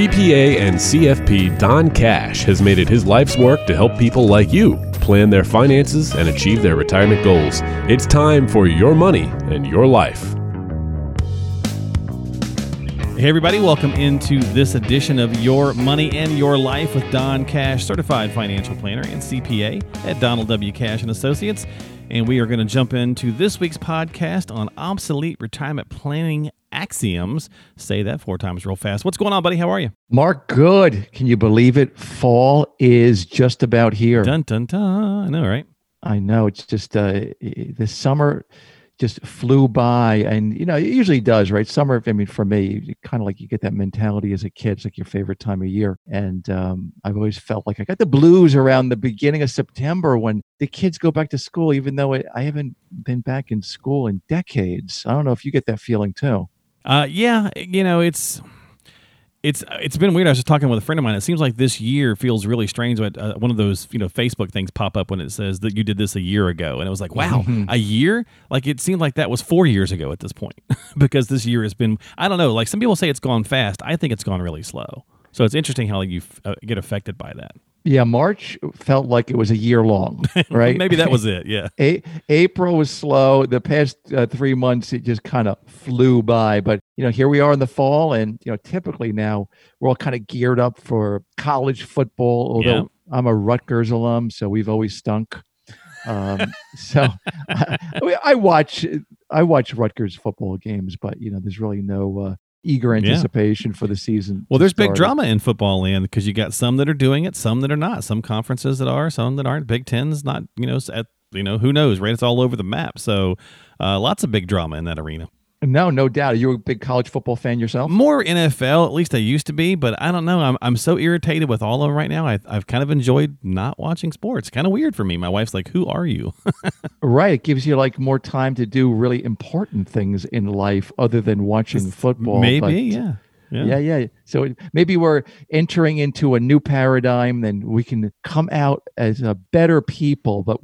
CPA and CFP Don Cash has made it his life's work to help people like you plan their finances and achieve their retirement goals. It's time for your money and your life. Hey, everybody, welcome into this edition of Your Money and Your Life with Don Cash, certified financial planner and CPA at Donald W. Cash and Associates. And we are going to jump into this week's podcast on obsolete retirement planning axioms. Say that four times real fast. What's going on, buddy? How are you? Mark, good. Can you believe it? Fall is just about here. Dun dun dun. I know, right? I know. It's just uh, the summer just flew by and you know it usually does right? Summer i mean for me kind of like you get that mentality as a kid it's like your favorite time of year. And um, i've always felt like i got the blues around the beginning of september when the kids go back to school even though i haven't been back in school in decades. I don't know if you get that feeling too. Uh, yeah you know it's it's it's been weird. I was just talking with a friend of mine. It seems like this year feels really strange. But uh, one of those you know Facebook things pop up when it says that you did this a year ago, and it was like, wow, mm-hmm. a year? Like it seemed like that was four years ago at this point, because this year has been. I don't know. Like some people say it's gone fast. I think it's gone really slow. So it's interesting how you uh, get affected by that. Yeah, March felt like it was a year long, right? Maybe that was it. Yeah. A- April was slow. The past uh, three months, it just kind of flew by. But you know, here we are in the fall, and you know, typically now we're all kind of geared up for college football. Although yeah. I'm a Rutgers alum, so we've always stunk. Um, so I, I, watch I watch Rutgers football games, but you know, there's really no uh, eager anticipation yeah. for the season. Well, there's big drama in football land because you got some that are doing it, some that are not. Some conferences that are, some that aren't. Big Ten's not, you know, at you know who knows, right? It's all over the map. So, uh, lots of big drama in that arena. No, no doubt. Are you a big college football fan yourself? More NFL, at least I used to be, but I don't know. I'm, I'm so irritated with all of them right now. I, I've kind of enjoyed not watching sports. Kind of weird for me. My wife's like, "Who are you?" right. It gives you like more time to do really important things in life other than watching football. Maybe, but, yeah. Yeah. yeah, yeah. So maybe we're entering into a new paradigm, then we can come out as a better people. But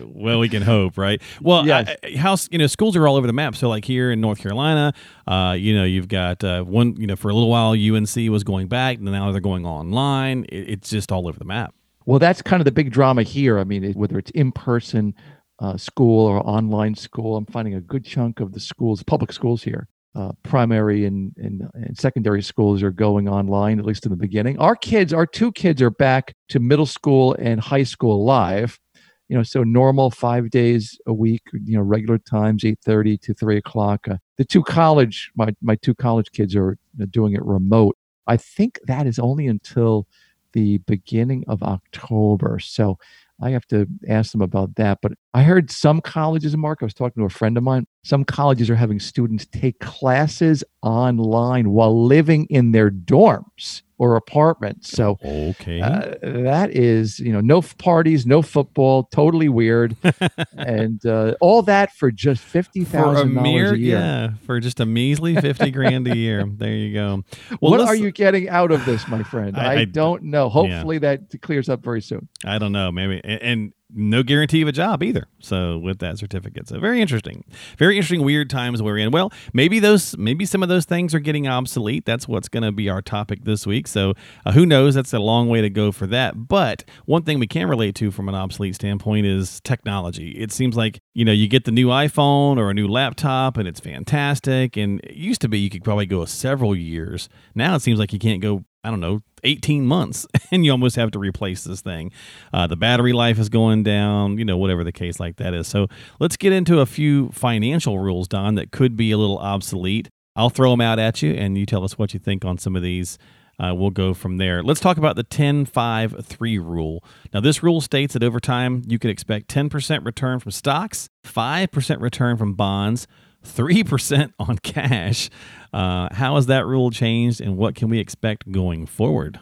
well, we can hope, right? Well, yes. I, house, you know, schools are all over the map. So, like here in North Carolina, uh, you know, you've got uh, one, you know, for a little while UNC was going back, and now they're going online. It, it's just all over the map. Well, that's kind of the big drama here. I mean, whether it's in person uh, school or online school, I'm finding a good chunk of the schools, public schools here, uh, primary and, and, and, secondary schools are going online, at least in the beginning. Our kids, our two kids are back to middle school and high school live. You know, so normal five days a week, you know, regular times, 8.30 to 3 o'clock. Uh, the two college, my, my two college kids are doing it remote. I think that is only until the beginning of October. So I have to ask them about that. But I heard some colleges, Mark, I was talking to a friend of mine, some colleges are having students take classes online while living in their dorms or apartments. So okay, uh, that is you know no parties, no football, totally weird, and uh, all that for just fifty thousand dollars a year. Yeah, for just a measly fifty grand a year. There you go. Well, what are you getting out of this, my friend? I, I, I don't know. Hopefully yeah. that clears up very soon. I don't know. Maybe and no guarantee of a job either. So with that certificate, so very interesting, very interesting, weird times we're in. Well, maybe those, maybe some of those things are getting obsolete. That's what's going to be our topic this week. So uh, who knows? That's a long way to go for that. But one thing we can relate to from an obsolete standpoint is technology. It seems like you know you get the new iPhone or a new laptop and it's fantastic. And it used to be you could probably go several years. Now it seems like you can't go I don't know, 18 months and you almost have to replace this thing. Uh, the battery life is going down, you know, whatever the case like that is. So let's get into a few financial rules, Don, that could be a little obsolete. I'll throw them out at you and you tell us what you think on some of these. Uh, we'll go from there. Let's talk about the 10 5 3 rule. Now, this rule states that over time you can expect 10% return from stocks, 5% return from bonds, 3% on cash. Uh, how has that rule changed and what can we expect going forward?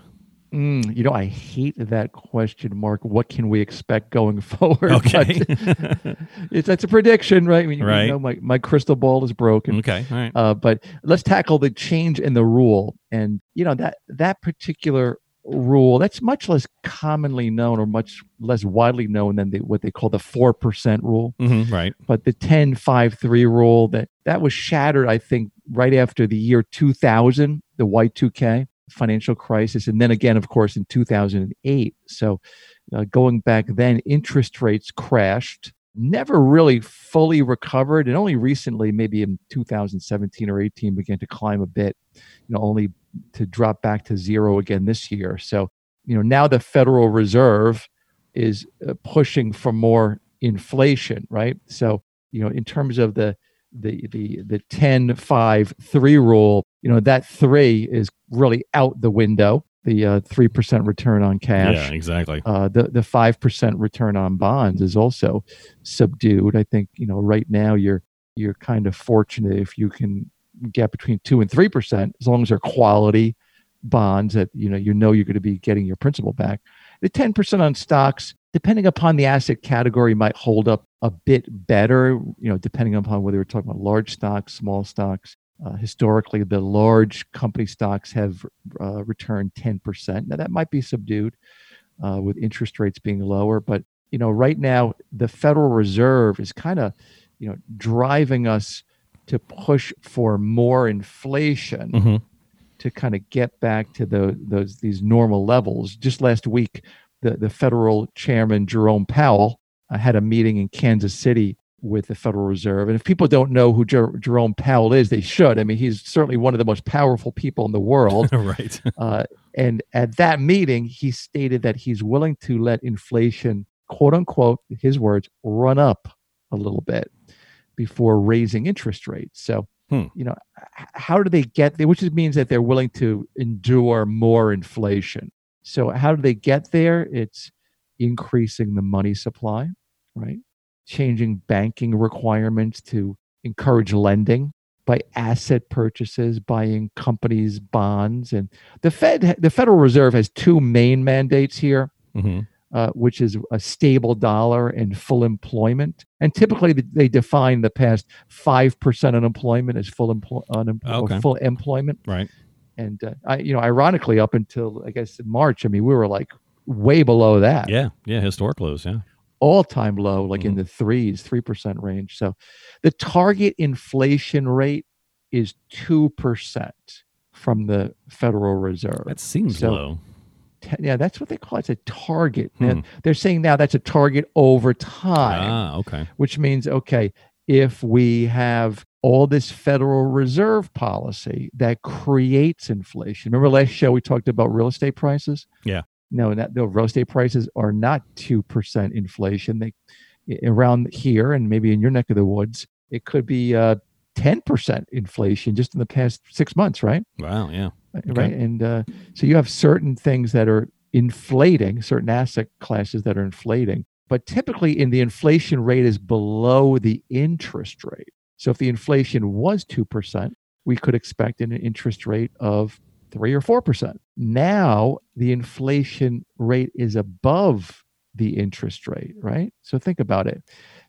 Mm, you know, I hate that question, Mark. What can we expect going forward? Okay. it's, that's a prediction, right? I mean, right. You know, my, my crystal ball is broken. Okay. All right. Uh, but let's tackle the change in the rule. And, you know, that, that particular rule that's much less commonly known or much less widely known than the, what they call the 4% rule mm-hmm, right but the 10 5 3 rule that that was shattered i think right after the year 2000 the y2k financial crisis, and then again, of course, in 2008. So, uh, going back then, interest rates crashed, never really fully recovered, and only recently, maybe in 2017 or 18, began to climb a bit. You know, only to drop back to zero again this year. So, you know, now the Federal Reserve is uh, pushing for more inflation, right? So, you know, in terms of the the the the 10 5 3 rule you know that 3 is really out the window the uh, 3% return on cash Yeah, exactly. uh, the the 5% return on bonds is also subdued i think you know right now you're you're kind of fortunate if you can get between 2 and 3% as long as they're quality bonds that you know you know you're going to be getting your principal back. The 10% on stocks depending upon the asset category might hold up a bit better you know depending upon whether we're talking about large stocks small stocks. Uh, historically the large company stocks have uh, returned 10% now that might be subdued uh, with interest rates being lower but you know right now the federal reserve is kind of you know driving us to push for more inflation Mhm. to kind of get back to the, those these normal levels. Just last week, the, the federal chairman Jerome Powell uh, had a meeting in Kansas City with the Federal Reserve. And if people don't know who Jer- Jerome Powell is, they should. I mean, he's certainly one of the most powerful people in the world. right. Uh, and at that meeting, he stated that he's willing to let inflation, quote unquote, his words, run up a little bit before raising interest rates. So, Hmm. you know, how do they get there? Which means that they're willing to endure more inflation. So, how do they get there? It's increasing the money supply, right? Changing banking requirements to encourage lending by asset purchases, buying companies' bonds, and the Fed, the Federal Reserve, has two main mandates here, hmm uh, which is a stable dollar and full employment. And typically, they define the past five percent unemployment as full unem- Okay. full employment. Right. And uh, I, you know, ironically, up until I guess in March, I mean, we were like way below that Yeah. Yeah. Historic lows. Yeah. all time low, like in Mhm. the threes, 3% range. So the target inflation rate is 2% from the Federal Reserve. That seems So- low. Yeah, that's what they call it. It's a target. Now, Hmm. they're saying now that's a target over time, Ah. Okay. which means, okay, if we have all this Federal Reserve policy that creates inflation. Remember last show we talked about real estate prices? Yeah. No, not, the real estate prices are not 2% inflation. They around here and maybe in your neck of the woods, it could be uh, 10% inflation just in the past six months, right? Wow. Yeah. Right. And uh, so you have certain things that are inflating, certain asset classes that are inflating, but typically in the inflation rate is below the interest rate. So if the inflation was 2%, we could expect an interest rate of three or 4%. Now the inflation rate is above the interest rate, right? So think about it.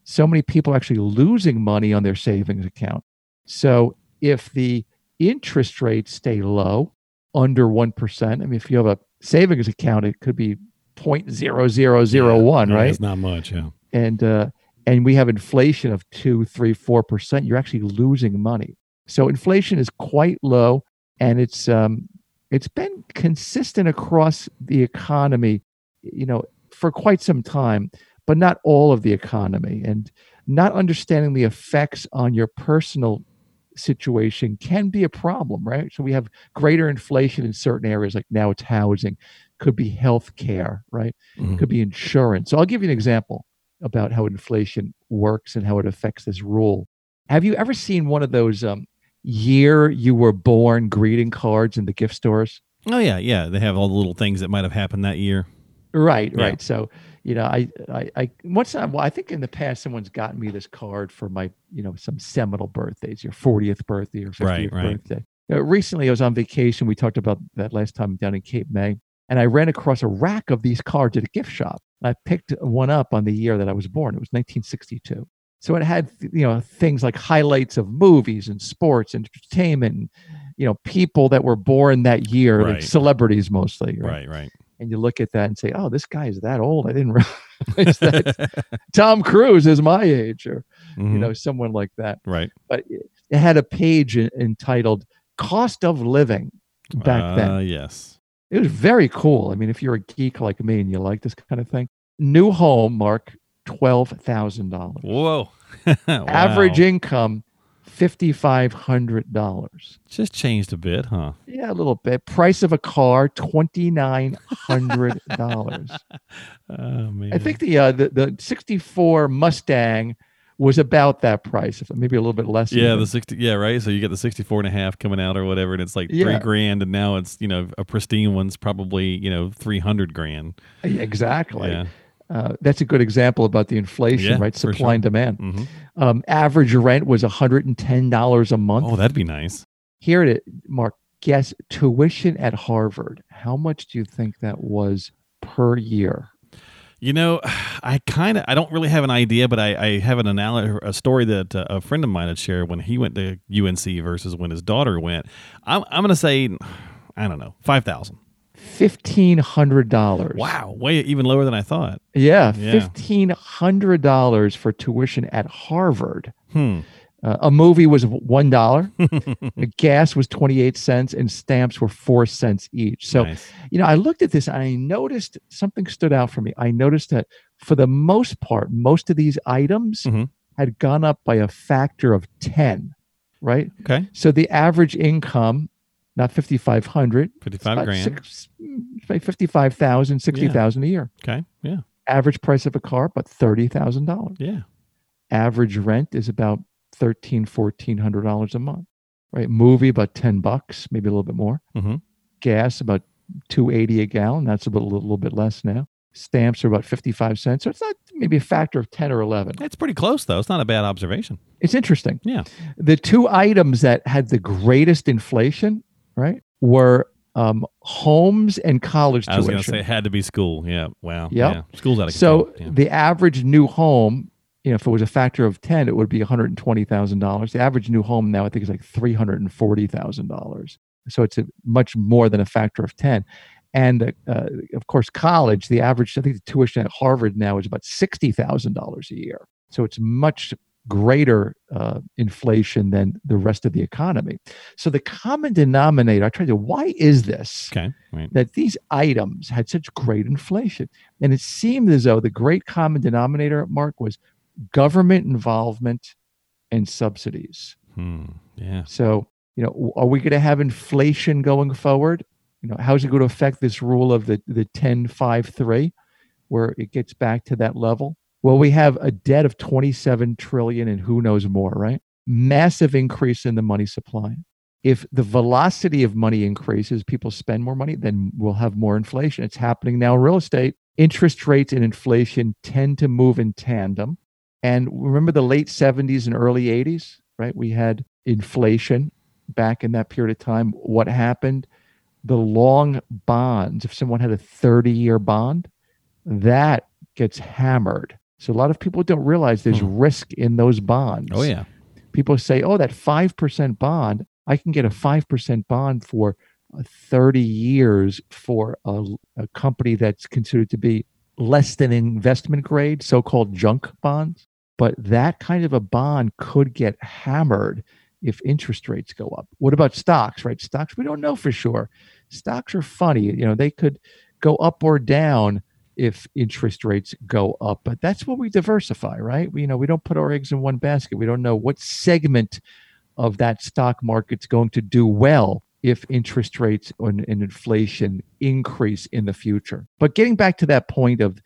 So many people are actually losing money on their savings account. So if the interest rates stay low, under 1%, I mean, if you have a savings account, it could be 0.0001, Yeah, right? It's not much. Yeah. and uh, and we have inflation of two, three, four percent, you're actually losing money. So inflation is quite low, and it's um, it's been consistent across the economy, you know, for quite some time, but not all of the economy. And not understanding the effects on your personal situation can be a problem, right? So we have greater inflation in certain areas, like now it's housing, could be health care, right? Mhm. could be insurance. So I'll give you an example about how inflation works and how it affects this rule. Have you ever seen one of those um, year you were born greeting cards in the gift stores? Oh yeah. Yeah. They have all the little things that might have happened that year. Right, Yeah. right. So you know, I, I, I once I, well, I think in the past someone's gotten me this card for my, you know, some seminal birthdays, your 40th birthday or 50th Right, right. birthday. Uh, recently, I was on vacation. We talked about that last time down in Cape May, and I ran across a rack of these cards at a gift shop. I picked one up on the year that I was born. It was 1962. So it had, you know, things like highlights of movies and sports and entertainment, and, you know, people that were born that year, like celebrities mostly. Right. Right. And you look at that and say, "Oh, this guy is that old. I didn't realize that Tom Cruise is my age, or you Mhm. know, someone like that." Right. But it had a page en- entitled "Cost of Living," back Uh, then. yes. It was very cool. I mean, if you're a geek like me and you like this kind of thing, new home, Mark, twelve thousand dollars. Whoa. Average income, fifty five hundred dollars. Just changed a bit, huh? Yeah, a little bit. Price of a car, twenty nine hundred dollars. Oh man. I think the uh, the the sixty four Mustang was about that price, if maybe a little bit less. Yeah, even. the 60 yeah, right. So you get the 64 and a half coming out or whatever and it's like 3 grand and now it's, you know, a pristine one's probably, you know, 300 grand. exactly. Yeah. Uh, that's a good example about the inflation, Yeah, right? Supply and sure. demand. hmm Um, average rent was $110 a month. Oh, that'd be nice. Here it is, Mark. Guess tuition at Harvard. How much do you think that was per year? You know, I kind of I don't really have an idea, but I, I have an analogy, a story that uh, a friend of mine had shared when he went to UNC versus when his daughter went. I'm I'm gonna say, I don't know, five thousand. Fifteen hundred dollars. Wow, way even lower than I thought. Yeah, Yeah. fifteen hundred dollars for tuition at Harvard. Hmm. Uh, a movie was one dollar. gas was twenty eight cents, and stamps were four cents each. So nice. you know, I looked at this and I noticed something stood out for me. I noticed that for the most part, most of these items Mhm. had gone up by a factor of 10, right? Okay, So the average income, not 5,500, fifty-five about grand. six- 55,000, 60,000 a year. Okay, yeah, Average price of a car, about $30,000. yeah. Average rent is about thirteen, fourteen hundred dollars a month, right? Movie about 10 bucks, maybe a little bit more. Mhm. Gas about 280 a gallon. That's a little, little bit less now. Stamps are about 55 cents. So it's not maybe a factor of 10 or 11. It's pretty close though. It's not a bad observation. It's interesting. Yeah. The two items that had the greatest inflation, right, were um, homes and college I was tuition. gonna say it had to be school. Yeah. Wow. Yep. Yeah. School's out of so control. Yeah. the average new home, you know, if it was a factor of 10, it would be $120,000. The average new home now, I think, is like $340,000. So it's a, much more than a factor of 10. And uh, of course, college, the average, I think the tuition at Harvard now is about $60,000 a year. So it's much greater uh, inflation than the rest of the economy. So the common denominator, I tried to, why is this? Okay. Right. that these items had such great inflation. And it seemed as though the great common denominator, Mark, was government involvement and subsidies. Hmm. Yeah. So, you know, are we going to have inflation going forward? You know, how's it going to affect this rule of the, the 10 5 3, where it gets back to that level? Well, we have a debt of 27 trillion and who knows more, right? Massive increase in the money supply. If the velocity of money increases, people spend more money, then we'll have more inflation. It's happening now in real estate. Interest rates and inflation tend to move in tandem. And remember the late 70s and early 80s, right? We had inflation back in that period of time. What happened? The long bonds, if someone had a 30 year bond, that gets hammered. So a lot of people don't realize there's risk in those bonds. Oh yeah. People say, oh, that 5% bond, I can get a 5% bond for uh, 30 years for a, a company that's considered to be less than investment grade, so called junk bonds. But that kind of a bond could get hammered if interest rates go up. What about stocks, right? Stocks, we don't know for sure. Stocks are funny. You know, they could go up or down if interest rates go up. But that's what we diversify, right? We, you know, we don't put our eggs in one basket. We don't know what segment of that stock market's going to do well if interest rates and, and inflation increase in the future. But getting back to that point of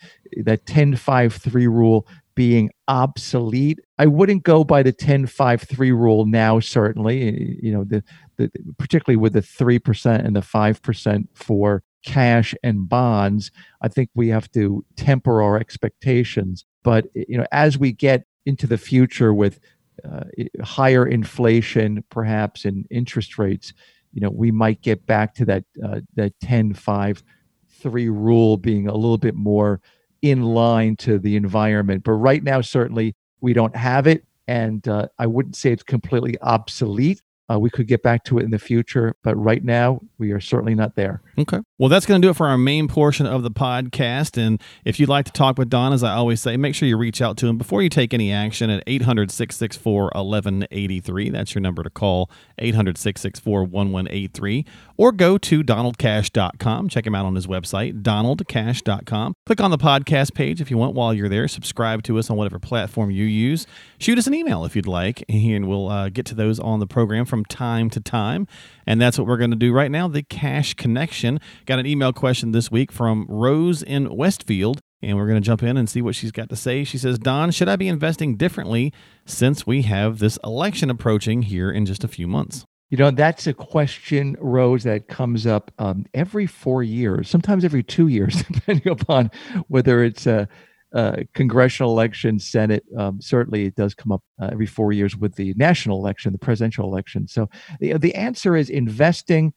that 10 5 3 rule being obsolete, I wouldn't go by the 10 5 3 rule now, certainly. You know, the, the particularly with the 3% and the 5% for cash and bonds, I think we have to temper our expectations. But you know, as we get into the future with uh, higher inflation, perhaps, and interest rates, you know, we might get back to that uh, that 10 5 3 rule being a little bit more in line to the environment. But right now, certainly, we don't have it. And uh, I wouldn't say it's completely obsolete, Uh, we could get back to it in the future, but right now we are certainly not there. Okay. Well, that's going to do it for our main portion of the podcast. And if you'd like to talk with Don, as I always say, make sure you reach out to him before you take any action at 800 664 1183. That's your number to call 800 664 1183. Or go to donaldcash.com. Check him out on his website, donaldcash.com. Click on the podcast page if you want while you're there. Subscribe to us on whatever platform you use. Shoot us an email if you'd like, and we'll uh, get to those on the program from time to time. And that's what we're going to do right now the cash connection. Got an email question this week from Rose in Westfield. And we're going to jump in and see what she's got to say. She says, Don, should I be investing differently since we have this election approaching here in just a few months? You know, that's a question, Rose, that comes up um, every four years, sometimes every two years, depending upon whether it's a, a congressional election, Senate. Um, certainly, it does come up uh, every four years with the national election, the presidential election. So the, the answer is investing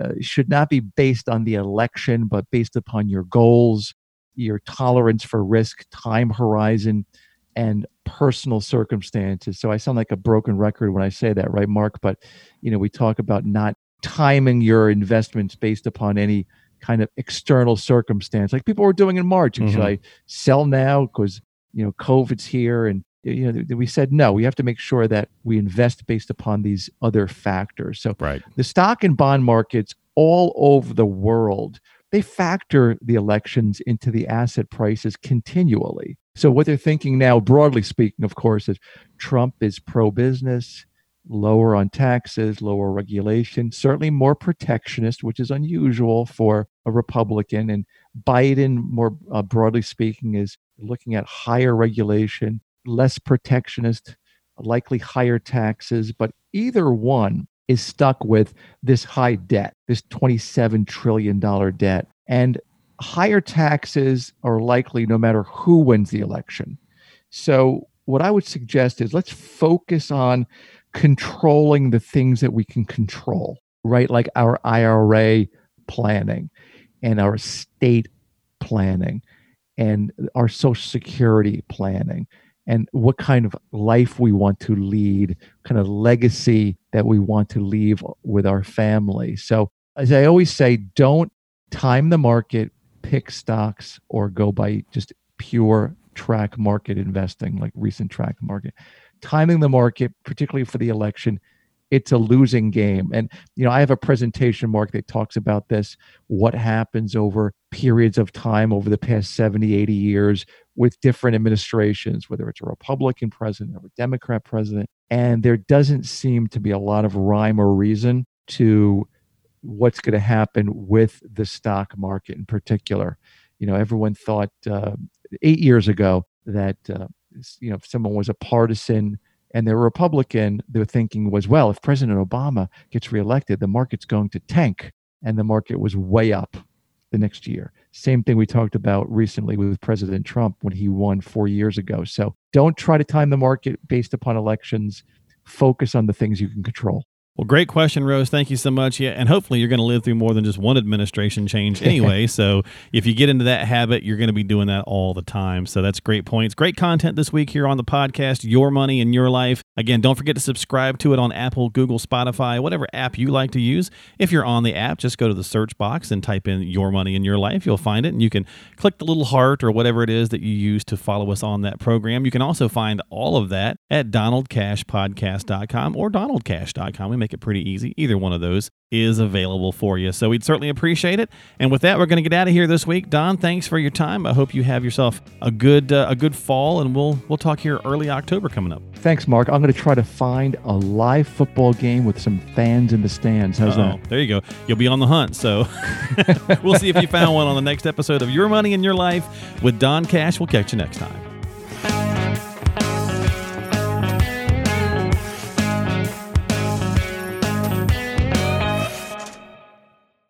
uh, should not be based on the election, but based upon your goals, your tolerance for risk, time horizon, and personal circumstances. So I sound like a broken record when I say that, right, Mark? But you know, we talk about not timing your investments based upon any kind of external circumstance, like people were doing in March. Mm-hmm. Should I sell now because you know COVID's here? And you know, we said no. We have to make sure that we invest based upon these other factors. So, right. the stock and bond markets all over the world they factor the elections into the asset prices continually. So, what they're thinking now, broadly speaking, of course, is Trump is pro business, lower on taxes, lower regulation, certainly more protectionist, which is unusual for a Republican. And Biden, more uh, broadly speaking, is looking at higher regulation, less protectionist, likely higher taxes. But either one is stuck with this high debt, this $27 trillion debt. And higher taxes are likely no matter who wins the election. So, what I would suggest is let's focus on controlling the things that we can control, right? Like our IRA planning and our estate planning and our social security planning and what kind of life we want to lead, kind of legacy that we want to leave with our family. So, as I always say, don't time the market pick stocks or go by just pure track market investing, like recent track market. Timing the market, particularly for the election, it's a losing game. And, you know, I have a presentation, Mark, that talks about this what happens over periods of time over the past 70, 80 years with different administrations, whether it's a Republican president or a Democrat president. And there doesn't seem to be a lot of rhyme or reason to what's going to happen with the stock market in particular. You know, everyone thought uh, eight years ago that uh, you know if someone was a partisan and they're Republican, their thinking was, well, if President Obama gets reelected, the market's going to tank, and the market was way up the next year. Same thing we talked about recently with President Trump when he won four years ago. So don't try to time the market based upon elections. Focus on the things you can control. Well, great question, Rose. Thank you so much. Yeah, and hopefully you're going to live through more than just one administration change anyway. so if you get into that habit, you're going to be doing that all the time. So that's great points. Great content this week here on the podcast, Your Money and Your Life. Again, don't forget to subscribe to it on Apple, Google, Spotify, whatever app you like to use. If you're on the app, just go to the search box and type in Your Money and Your Life. You'll find it, and you can click the little heart or whatever it is that you use to follow us on that program. You can also find all of that at donaldcashpodcast.com or donaldcash.com. We make it pretty easy. Either one of those is available for you. So we'd certainly appreciate it. And with that, we're going to get out of here this week. Don, thanks for your time. I hope you have yourself a good uh, a good fall, and we'll we'll talk here early October coming up. Thanks, Mark. I'm going to try to find a live football game with some fans in the stands. How's Uh-oh. that? There you go. You'll be on the hunt. So we'll see if you found one on the next episode of Your Money and Your Life with Don Cash. We'll catch you next time.